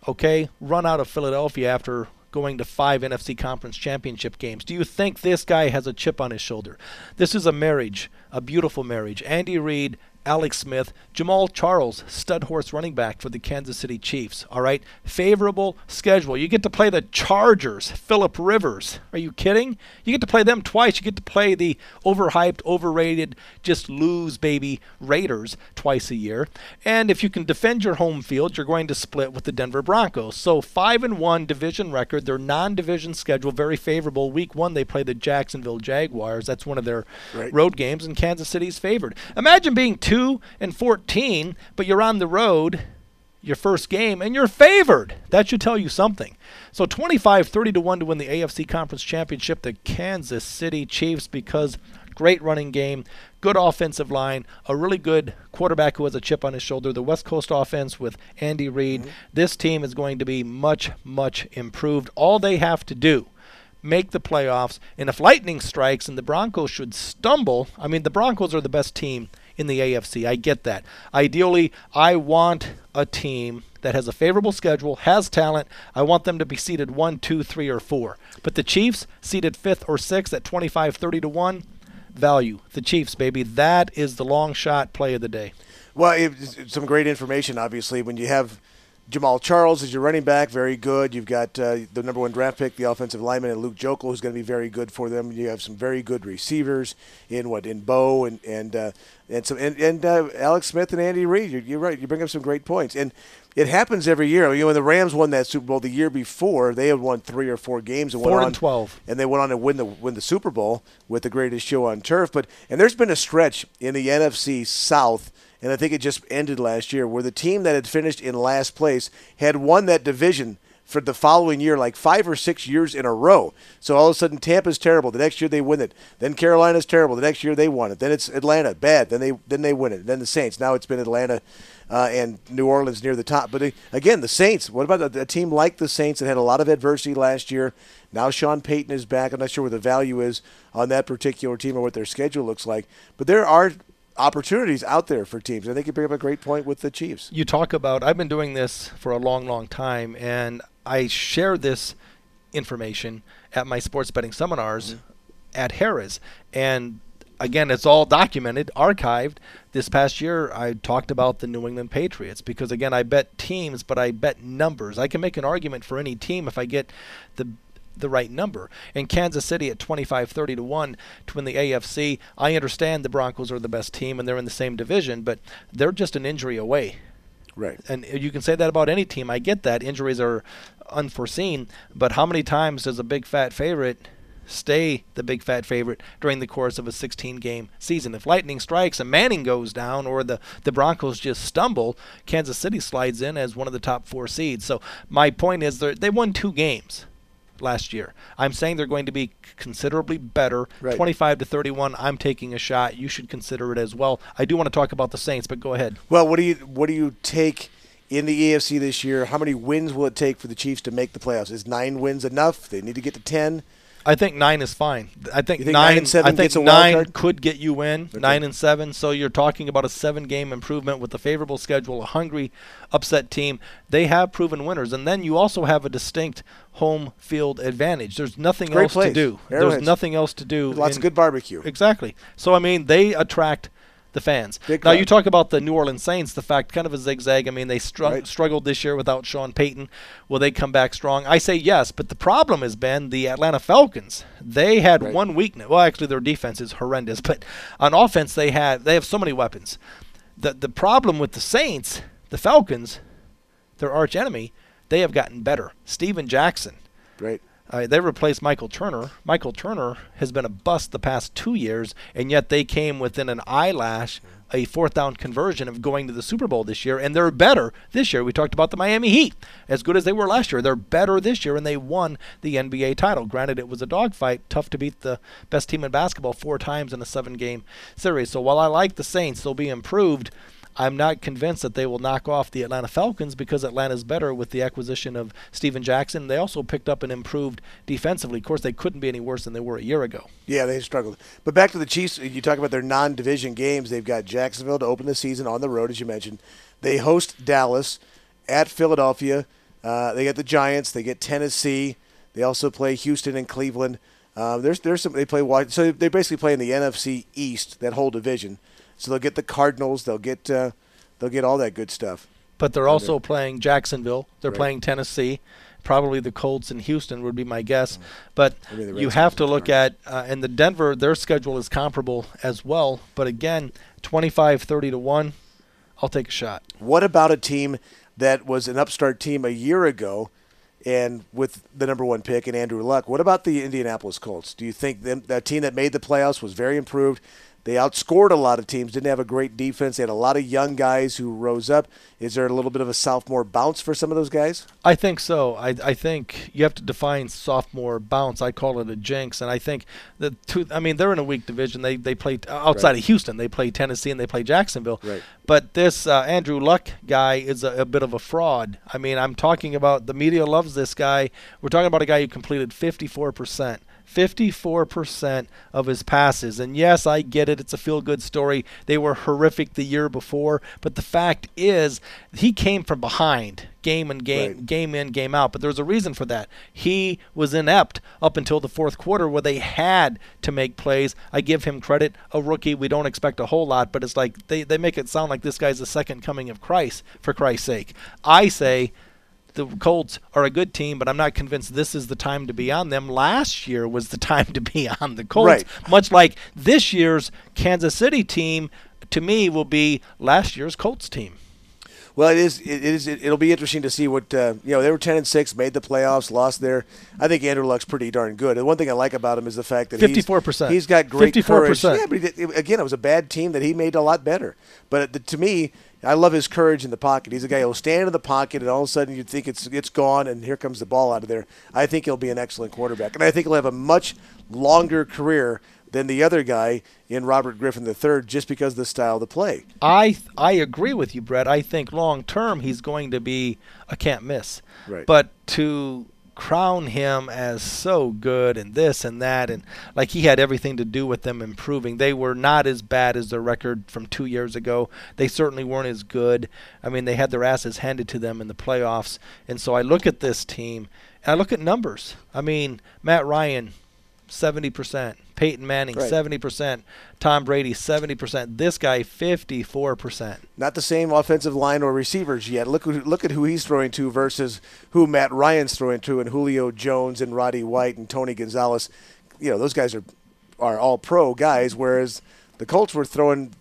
okay, run out of Philadelphia after going to five NFC Conference Championship games. Do you think this guy has a chip on his shoulder? This is a marriage, a beautiful marriage. Andy Reid, Alex Smith, Jamaal Charles, stud horse running back for the Kansas City Chiefs. All right, favorable schedule. You get to play the Chargers, Philip Rivers. Are you kidding? You get to play them twice. You get to play the overhyped, overrated, just lose baby Raiders twice a year. And if you can defend your home field, you're going to split with the Denver Broncos. So five and one division record. Their non-division schedule very favorable. Week one they play the Jacksonville Jaguars. That's one of their Right. road games, and Kansas City's favored. Imagine being two and fourteen, but you're on the road your first game and you're favored. That should tell you something. So 25 30 to 1 to win the AFC Conference Championship, the Kansas City Chiefs, because great running game, good offensive line, a really good quarterback who has a chip on his shoulder. The West Coast offense with Andy Reid. Mm-hmm. This team is going to be much, much improved. All they have to do make the playoffs. And if lightning strikes and the Broncos should stumble, I mean, the Broncos are the best team in the AFC. I get that. Ideally, I want a team that has a favorable schedule, has talent. I want them to be seated one, two, three, or four. But the Chiefs, seated fifth or sixth at 25, 30 to 1, value. The Chiefs, baby. That is the long shot play of the day. Well, some great information. Obviously, when you have Jamaal Charles is your running back, very good. You've got uh, the number one draft pick, the offensive lineman, and Luke Joeckel, who's going to be very good for them. You have some very good receivers in what in Bowe and and uh, and some and, and uh, Alex Smith and Andy Reid. You're, you're, right. You bring up some great points, and it happens every year. You know, when the Rams won that Super Bowl the year before, they had won three or four games and Four went and on 12. and they went on to win the win the Super Bowl with the greatest show on turf. But and there's been a stretch in the NFC South, and I think it just ended last year, where the team that had finished in last place had won that division for the following year, like five or six years in a row. So all of a sudden, Tampa's terrible. The next year they win it. Then Carolina's terrible. The next year they won it. Then it's Atlanta bad. Then they then they win it. Then the Saints. Now it's been Atlanta. Uh, and New Orleans near the top. But uh, again, the Saints. What about a, a team like the Saints that had a lot of adversity last year? Now Sean Payton is back. I'm not sure what the value is on that particular team or what their schedule looks like. But there are opportunities out there for teams. I think you bring up a great point with the Chiefs. you talk about I've been doing this for a long, long time, and I share this information at my sports betting seminars mm-hmm. at Harris. And again, it's all documented, archived. This past year, I talked about the New England Patriots because again, I bet teams, but I bet numbers. I can make an argument for any team if I get the the right number. And Kansas City at 25 30 to 1 to win the AFC. I understand the Broncos are the best team and they're in the same division, but they're just an injury away Right. and you can say that about any team. I get that injuries are unforeseen, but how many times does a big fat favorite stay the big fat favorite during the course of a 16 game season? If lightning strikes and Manning goes down or the the Broncos just stumble, Kansas City slides in as one of the top 4 seeds. So my point is they they won two games last year. I'm saying they're going to be considerably better. Right. 25 to 31. I'm taking a shot. You should consider it as well. I do want to talk about the Saints, but go ahead. Well, what do you what do you take in the AFC this year? How many wins will it take for the Chiefs to make the playoffs? Is nine wins enough? They need to get to ten. I think nine is fine. I think, think nine, nine and seven I think nine could get you in. Nine and seven. So you're talking about a seven-game improvement with a favorable schedule, a hungry, upset team. They have proven winners, and then you also have a distinct home field advantage. There's nothing Great else place. to do. There's nothing else to do. Lots in- of good barbecue. Exactly. So I mean, they attract the fans. Big now crowd. you talk about the New Orleans Saints. The fact, kind of a zigzag. I mean, they str- Right. struggled this year without Sean Payton. Will they come back strong? I say yes, but the problem has been the Atlanta Falcons. They had Right. one weakness. Well, actually, their defense is horrendous, but on offense, they had they have so many weapons. The the problem with the Saints, the Falcons, their arch enemy, they have gotten better. Steven Jackson. Right. Uh, they replaced Michael Turner. Michael Turner has been a bust the past two years, and yet they came within an eyelash, a fourth down conversion of going to the Super Bowl this year, and they're better this year. We talked about the Miami Heat, as good as they were last year. They're better this year, and they won the NBA title. Granted, it was a dogfight, tough to beat the best team in basketball four times in a seven-game series. So while I like the Saints, they'll be improved. I'm not convinced that they will knock off the Atlanta Falcons because Atlanta's better with the acquisition of Steven Jackson. They also picked up and improved defensively. Of course, they couldn't be any worse than they were a year ago. Yeah, they struggled. But back to the Chiefs, you talk about their non-division games. They've got Jacksonville to open the season on the road, as you mentioned. They host Dallas at Philadelphia. Uh, they get the Giants. They get Tennessee. They also play Houston and Cleveland. Um, there's there's some they play so they basically play in the NFC East that whole division. So they'll get the Cardinals. They'll get uh, they'll get all that good stuff. But they're also playing Jacksonville. They're Right. playing Tennessee. Probably the Colts in Houston would be my guess. But Maybe the you have to look at, uh, and the Denver, their schedule is comparable as well. But again, 25 30 to 1, I'll take a shot. What about a team that was an upstart team a year ago, and with the number one pick and Andrew Luck? What about the Indianapolis Colts? Do you think them, that team that made the playoffs was very improved? They outscored a lot of teams. Didn't have a great defense. They had a lot of young guys who rose up. Is there a little bit of a sophomore bounce for some of those guys? I think so. I, I think you have to define sophomore bounce. I call it a jinx, and I think the two. I mean, they're in a weak division. They they play outside Right. of Houston. They play Tennessee and they play Jacksonville. Right. But this uh, Andrew Luck guy is a, a bit of a fraud. I mean, I'm talking about the media loves this guy. We're talking about a guy who completed 54 percent 54% of his passes. And yes, I get it. It's a feel good story. They were horrific the year before. But the fact is, he came from behind game and game, right. game in, game out. But there's a reason for that. He was inept up until the fourth quarter where they had to make plays. I give him credit. A rookie, we don't expect a whole lot, but it's like they, they make it sound like this guy's the second coming of Christ, for Christ's sake. I say the Colts are a good team, but I'm not convinced this is the time to be on them. Last year was the time to be on the Colts, right. much like this year's Kansas City team to me will be last year's Colts team. Well, it is. It is. It'll be interesting to see what uh, you know. They were ten and six, made the playoffs, lost there. I think Andrew Luck's pretty darn good. And one thing I like about him is the fact that fifty-four percent. He's got great 54%. courage. Yeah, but again, it was a bad team that he made a lot better. But to me, I love his courage in the pocket. He's a guy who'll stand in the pocket, and all of a sudden you think it's it's gone, and here comes the ball out of there. I think he'll be an excellent quarterback, and I think he'll have a much longer career than the other guy in Robert Griffin III, just because of the style of the play. I I agree with you, Brett. I think long term he's going to be a can't miss. Right. But to crown him as so good and this and that and like he had everything to do with them improving. They were not as bad as their record from 2 years ago. They certainly weren't as good. I mean, they had their asses handed to them in the playoffs. And so I look at this team and I look at numbers. I mean, Matt Ryan 70%. Peyton Manning, right. 70%. Tom Brady, 70%. This guy, 54%. Not the same offensive line or receivers yet. Look, look at who he's throwing to versus who Matt Ryan's throwing to, and Julio Jones and Roddy White and Tony Gonzalez. You know, those guys are, are all pro guys, whereas the Colts were throwing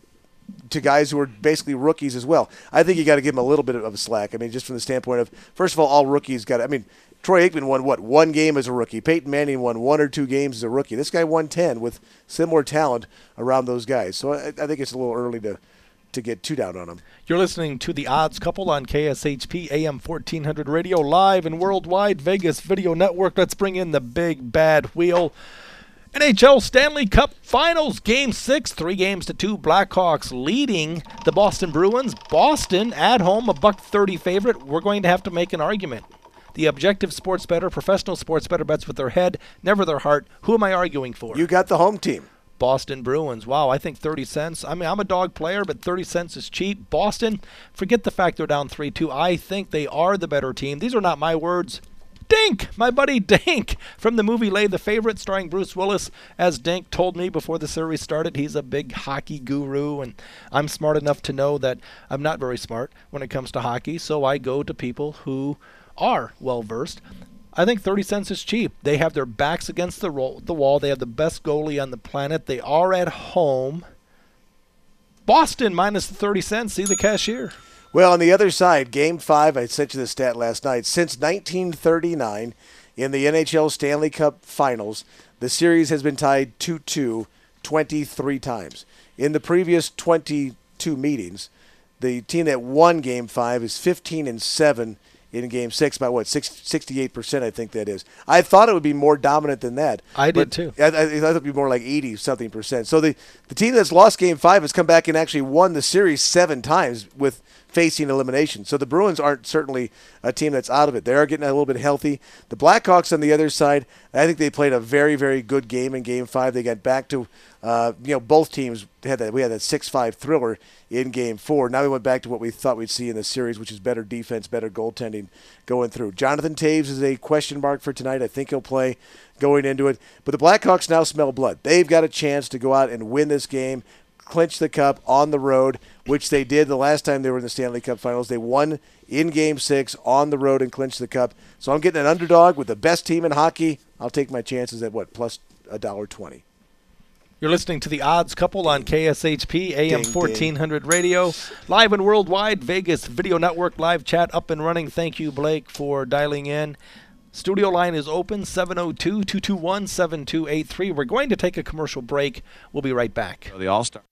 to guys who are basically rookies as well. I think you got to give them a little bit of a slack. I mean, just from the standpoint of, first of all, all rookies got. I mean, Troy Aikman won what one game as a rookie. Peyton Manning won one or two games as a rookie. This guy won ten with similar talent around those guys. So I, I think it's a little early to to get too down on him. You're listening to the Odds Couple on KSHP AM 1400 Radio live and worldwide Vegas Video Network. Let's bring in the big bad wheel. NHL Stanley Cup Finals, Game 6, three games to two. Blackhawks leading the Boston Bruins. Boston at home, a buck 30 favorite. We're going to have to make an argument. The objective sports better, professional sports better bets with their head, never their heart. Who am I arguing for? You got the home team. Boston Bruins. Wow, I think 30 cents. I mean, I'm a dog player, but 30 cents is cheap. Boston, forget the fact they're down 3 2. I think they are the better team. These are not my words. Dink, my buddy Dink from the movie Lay the Favorite, starring Bruce Willis. As Dink told me before the series started, he's a big hockey guru, and I'm smart enough to know that I'm not very smart when it comes to hockey, so I go to people who are well versed. I think 30 cents is cheap. They have their backs against the, the wall. They have the best goalie on the planet. They are at home. Boston minus the 30 cents. See the cashier. Well, on the other side, game five, I sent you the stat last night. Since 1939, in the NHL Stanley Cup finals, the series has been tied 2 2 23 times. In the previous 22 meetings, the team that won game five is 15 and 7 in Game Six by what sixty-eight percent, I think that is. I thought it would be more dominant than that. I did too. I, I, thought it would be more like eighty something percent. So the the team that's lost Game Five has come back and actually won the series seven times with facing elimination. So the Bruins aren't certainly a team that's out of it. They are getting a little bit healthy. The Blackhawks on the other side, I think they played a very very good game in Game Five. They got back to uh, you know, both teams had that. We had that six-five thriller in Game Four. Now we went back to what we thought we'd see in the series, which is better defense, better goaltending going through. Jonathan Toews is a question mark for tonight. I think he'll play going into it. But the Blackhawks now smell blood. They've got a chance to go out and win this game, clinch the cup on the road, which they did the last time they were in the Stanley Cup Finals. They won in Game Six on the road and clinched the cup. So I'm getting an underdog with the best team in hockey. I'll take my chances at what plus a dollar twenty. You're listening to the Odds Couple on KSHP AM ding, 1400 ding. Radio, live and worldwide. Vegas Video Network live chat up and running. Thank you, Blake, for dialing in. Studio line is open 702 221 7283. We're going to take a commercial break. We'll be right back. The All Star.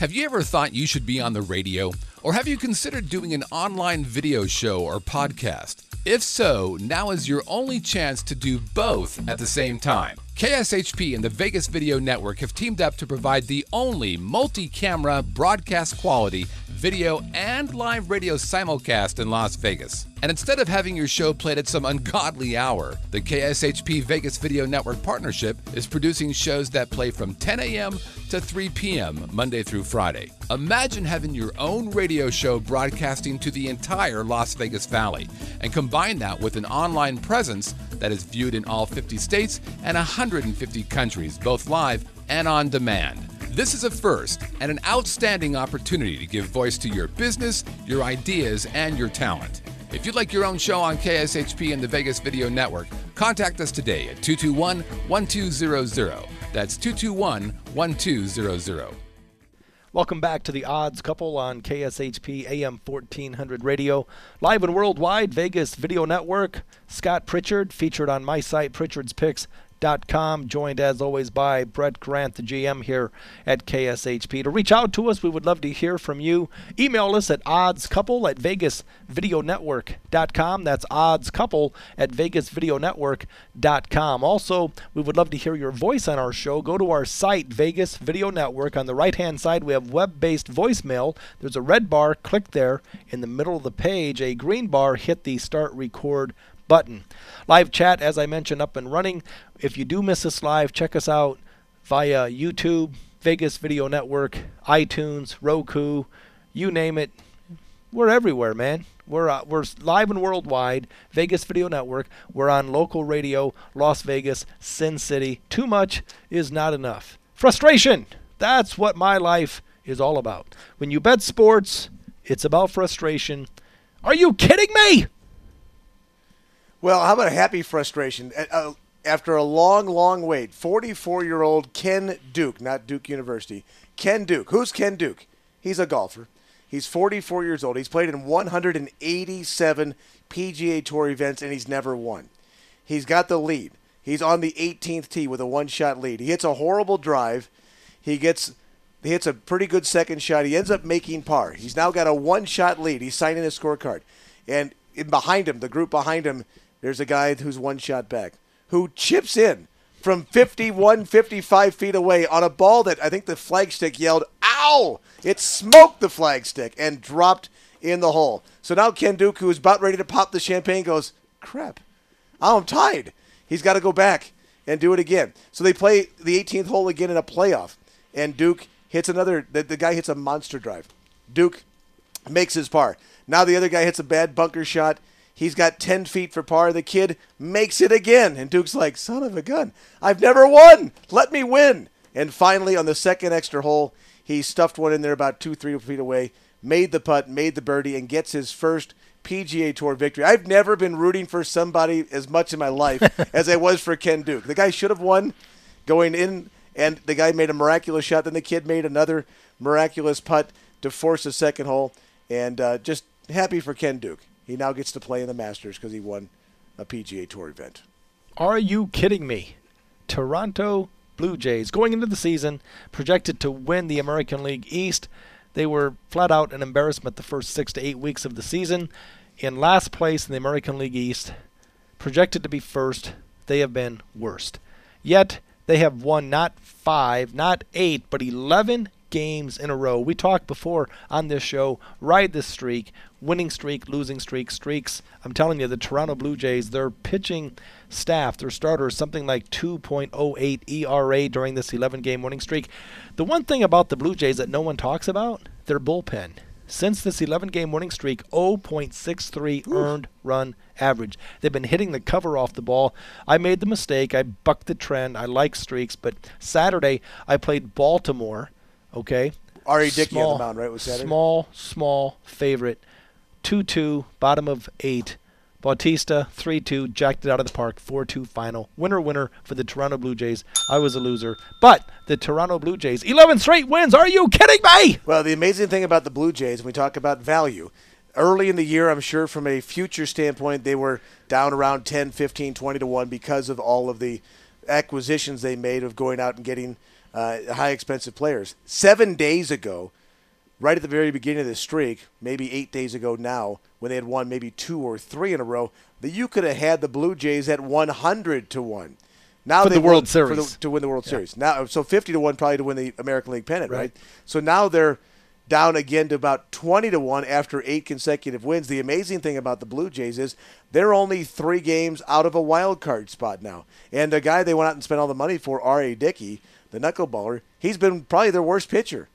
Have you ever thought you should be on the radio? Or have you considered doing an online video show or podcast? If so, now is your only chance to do both at the same time. KSHP and the Vegas Video Network have teamed up to provide the only multi camera broadcast quality video and live radio simulcast in Las Vegas. And instead of having your show played at some ungodly hour, the KSHP Vegas Video Network partnership is producing shows that play from 10 a.m. to 3 p.m. Monday through Friday. Imagine having your own radio show broadcasting to the entire Las Vegas Valley and combine that with an online presence that is viewed in all 50 states and 150 countries, both live and on demand. This is a first and an outstanding opportunity to give voice to your business, your ideas, and your talent. If you'd like your own show on KSHP and the Vegas Video Network, contact us today at 221 1200. That's 221 1200. Welcome back to the Odds Couple on KSHP AM 1400 Radio, live and worldwide, Vegas Video Network. Scott Pritchard, featured on my site, Pritchard's Picks Com, joined as always by Brett Grant, the GM here at KSHP. To reach out to us, we would love to hear from you. Email us at oddscouple at vegasvideonetwork.com. That's oddscouple at vegasvideonetwork.com. Also, we would love to hear your voice on our show. Go to our site, Vegas Video Network. On the right hand side, we have web based voicemail. There's a red bar, click there. In the middle of the page, a green bar, hit the start record button. Live chat, as I mentioned, up and running. If you do miss us live, check us out via YouTube, Vegas Video Network, iTunes, Roku, you name it. We're everywhere, man. We're uh, we're live and worldwide. Vegas Video Network. We're on local radio, Las Vegas, Sin City. Too much is not enough. Frustration. That's what my life is all about. When you bet sports, it's about frustration. Are you kidding me? Well, how about a happy frustration? Uh, after a long, long wait, 44 year old Ken Duke, not Duke University, Ken Duke. Who's Ken Duke? He's a golfer. He's 44 years old. He's played in 187 PGA Tour events and he's never won. He's got the lead. He's on the 18th tee with a one shot lead. He hits a horrible drive. He gets he hits a pretty good second shot. He ends up making par. He's now got a one shot lead. He's signing his scorecard. And behind him, the group behind him, there's a guy who's one shot back who chips in from 51, 55 feet away on a ball that I think the flagstick yelled, ow! It smoked the flagstick and dropped in the hole. So now Ken Duke, who is about ready to pop the champagne, goes, crap, I'm tied. He's got to go back and do it again. So they play the 18th hole again in a playoff, and Duke hits another, the, the guy hits a monster drive. Duke makes his par. Now the other guy hits a bad bunker shot. He's got 10 feet for par. The kid makes it again. And Duke's like, son of a gun, I've never won. Let me win. And finally, on the second extra hole, he stuffed one in there about two, three feet away, made the putt, made the birdie, and gets his first PGA Tour victory. I've never been rooting for somebody as much in my life as I was for Ken Duke. The guy should have won going in, and the guy made a miraculous shot. Then the kid made another miraculous putt to force a second hole. And uh, just happy for Ken Duke. He now gets to play in the Masters because he won a PGA Tour event. Are you kidding me? Toronto Blue Jays going into the season projected to win the American League East. They were flat out an embarrassment the first six to eight weeks of the season. In last place in the American League East, projected to be first, they have been worst. Yet they have won not five, not eight, but 11 games in a row. We talked before on this show, ride this streak, winning streak, losing streak, streaks. I'm telling you, the Toronto Blue Jays, their pitching staff, their starters, something like 2.08 ERA during this 11 game winning streak. The one thing about the Blue Jays that no one talks about, their bullpen. Since this 11 game winning streak, 0.63 earned run average. They've been hitting the cover off the ball. I made the mistake. I bucked the trend. I like streaks, but Saturday I played Baltimore Okay. R.A. Dickey small, on the mound, right? Was that small, small favorite. 2-2, bottom of eight. Bautista, 3-2, jacked it out of the park, 4-2 final. Winner, winner for the Toronto Blue Jays. I was a loser. But the Toronto Blue Jays, 11 straight wins. Are you kidding me? Well, the amazing thing about the Blue Jays, when we talk about value, early in the year, I'm sure from a future standpoint, they were down around 10, 15, 20 to 1 because of all of the acquisitions they made of going out and getting – uh, high expensive players. Seven days ago, right at the very beginning of this streak, maybe eight days ago now, when they had won maybe two or three in a row, that you could have had the Blue Jays at 100 to one. Now for they the World Series the, to win the World yeah. Series. Now, so 50 to one probably to win the American League pennant, right? right? So now they're down again to about 20 to 1 after eight consecutive wins. The amazing thing about the Blue Jays is they're only three games out of a wild card spot now. And the guy they went out and spent all the money for, R.A. Dickey, the knuckleballer, he's been probably their worst pitcher.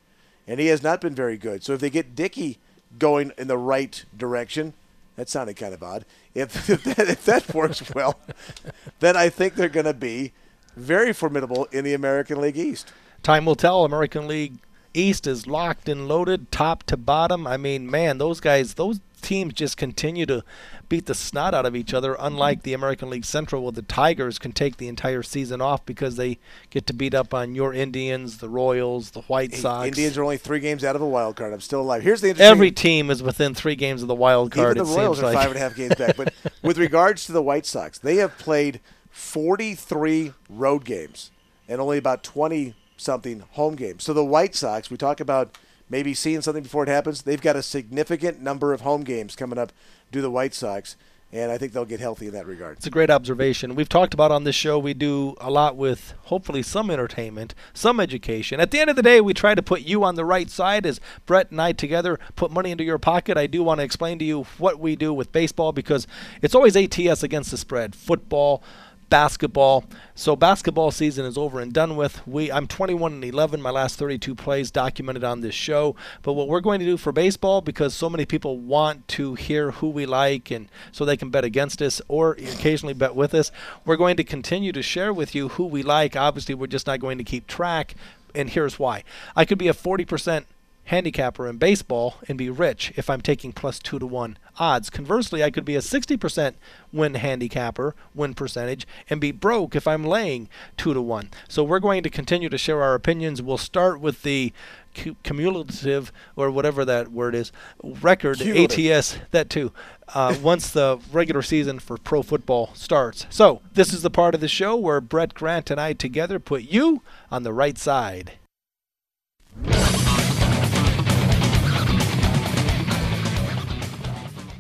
And he has not been very good. So if they get Dickey going in the right direction, that sounded kind of odd. If, if, that, if that works well, then I think they're going to be very formidable in the American League East. Time will tell. American League East is locked and loaded, top to bottom. I mean, man, those guys, those teams just continue to beat the snot out of each other. Unlike the American League Central, where the Tigers can take the entire season off because they get to beat up on your Indians, the Royals, the White Sox. Indians are only three games out of a wild card. I'm still alive. Here's the interesting. Every team is within three games of the wild card. Even the Royals are like. five and a half games back. But with regards to the White Sox, they have played 43 road games and only about 20 something home games. So the White Sox, we talk about maybe seeing something before it happens. They've got a significant number of home games coming up. Do the White Sox, and I think they'll get healthy in that regard. It's a great observation. We've talked about on this show. We do a lot with hopefully some entertainment, some education. At the end of the day, we try to put you on the right side as Brett and I together put money into your pocket. I do want to explain to you what we do with baseball because it's always ATS against the spread. Football basketball. So basketball season is over and done with. We I'm 21 and 11. My last 32 plays documented on this show. But what we're going to do for baseball, because so many people want to hear who we like, and so they can bet against us or occasionally bet with us, we're going to continue to share with you who we like. Obviously, we're just not going to keep track. And here's why. I could be a 40% handicapper in baseball and be rich if I'm taking plus two to one odds. Conversely, I could be a 60% win handicapper, win percentage, and be broke if I'm laying two to one. So we're going to continue to share our opinions. We'll start with the cumulative or whatever that word is record Cumulative. ATS that too uh, once the regular season for pro football starts. So this is the part of the show where Brett Grant and I together put you on the right side.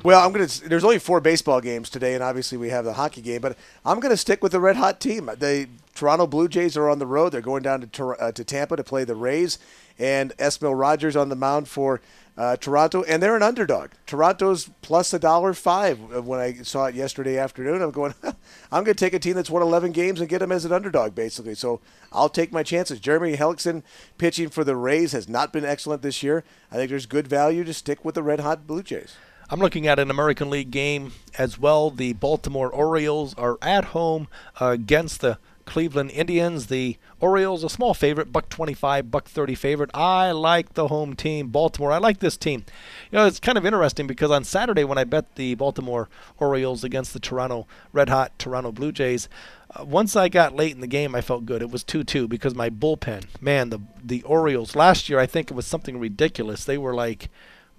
Well, I'm gonna. There's only four baseball games today, and obviously we have the hockey game. But I'm gonna stick with the red hot team. The Toronto Blue Jays are on the road. They're going down to uh, to Tampa to play the Rays, and Esmil Rogers on the mound for uh, Toronto, and they're an underdog. Toronto's plus a dollar five. uh, When I saw it yesterday afternoon, I'm going. I'm going to take a team that's won 11 games and get them as an underdog, basically. So I'll take my chances. Jeremy Hellickson pitching for the Rays has not been excellent this year. I think there's good value to stick with the red hot Blue Jays. I'm looking at an American League game as well. The Baltimore Orioles are at home uh, against the Cleveland Indians. The Orioles, a small favorite, buck 25, buck 30 favorite. I like the home team, Baltimore. I like this team. You know, it's kind of interesting because on Saturday when I bet the Baltimore Orioles against the Toronto Red Hot Toronto Blue Jays, uh, once I got late in the game, I felt good. It was 2-2 because my bullpen, man, the the Orioles last year, I think it was something ridiculous. They were like,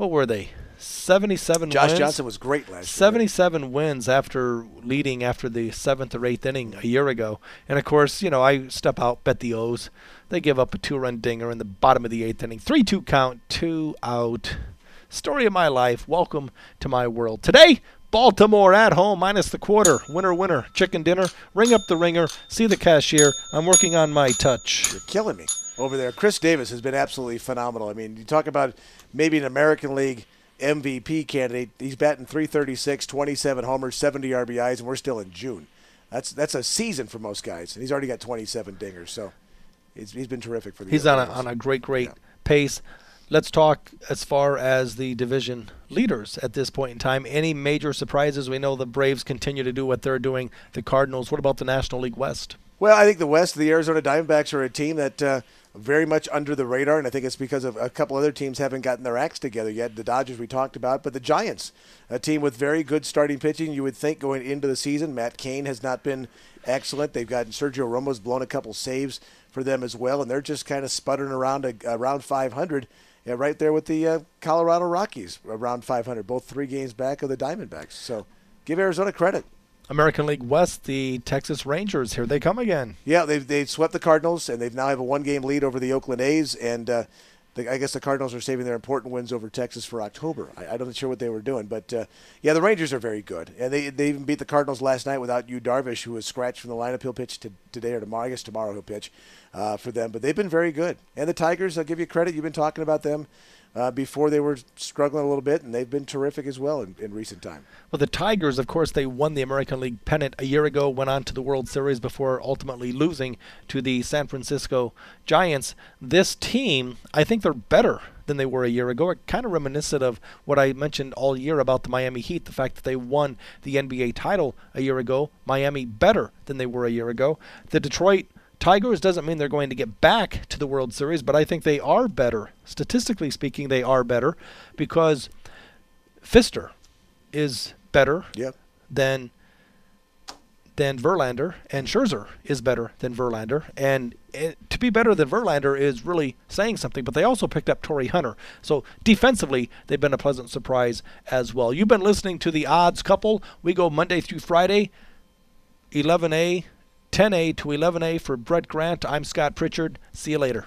what were they? 77 Josh wins. Johnson was great last year. 77 wins after leading after the seventh or eighth inning a year ago. And of course, you know, I step out, bet the O's. They give up a two run dinger in the bottom of the eighth inning. 3 2 count, two out. Story of my life. Welcome to my world. Today, Baltimore at home, minus the quarter. Winner, winner. Chicken dinner. Ring up the ringer. See the cashier. I'm working on my touch. You're killing me over there. Chris Davis has been absolutely phenomenal. I mean, you talk about maybe an American League MVP candidate. He's batting 336, 27 homers, 70 RBIs, and we're still in June. That's that's a season for most guys, and he's already got 27 dingers. So he's, he's been terrific for the. He's on a, on a great, great Yeah. pace. Let's talk as far as the division leaders at this point in time. Any major surprises? We know the Braves continue to do what they're doing. The Cardinals. What about the National League West? Well, I think the West, the Arizona Diamondbacks are a team that uh, very much under the radar, and I think it's because of a couple other teams haven't gotten their acts together yet. The Dodgers we talked about, but the Giants, a team with very good starting pitching. You would think going into the season, Matt Cain has not been excellent. They've got Sergio Romo's blown a couple saves for them as well, and they're just kind of sputtering around a, around 500. Yeah, right there with the uh, Colorado Rockies, around 500, both three games back of the Diamondbacks. So give Arizona credit. American League West, the Texas Rangers. Here they come again. Yeah, they've they've swept the Cardinals, and they've now have a one game lead over the Oakland A's, and uh, the, I guess the Cardinals are saving their important wins over Texas for October. I, I'm not sure what they were doing, but uh, yeah, the Rangers are very good, and they they even beat the Cardinals last night without Yu Darvish, who was scratched from the lineup. He'll pitch to, today or tomorrow. I guess tomorrow he'll pitch uh, for them, but they've been very good. And the Tigers, I'll give you credit. You've been talking about them uh, before they were struggling a little bit, and they've been terrific as well in, in recent time. Well, the Tigers, of course, they won the American League pennant a year ago, went on to the World Series before ultimately losing to the San Francisco Giants. This team, I think they're better than they were a year ago. It kind of reminiscent of what I mentioned all year about the Miami Heat, the fact that they won the NBA title a year ago. Miami better than they were a year ago. The Detroit Tigers doesn't mean they're going to get back to the World Series, but I think they are better. Statistically speaking, they are better because Fister is better Yep. than than Verlander, and Scherzer is better than Verlander. And it, to be better than Verlander is really saying something. But they also picked up Torii Hunter, so defensively they've been a pleasant surprise as well. You've been listening to the Odds Couple. We go Monday through Friday, 11A, 10A to 11A for Brett Grant. I'm Scott Pritchard. See you later.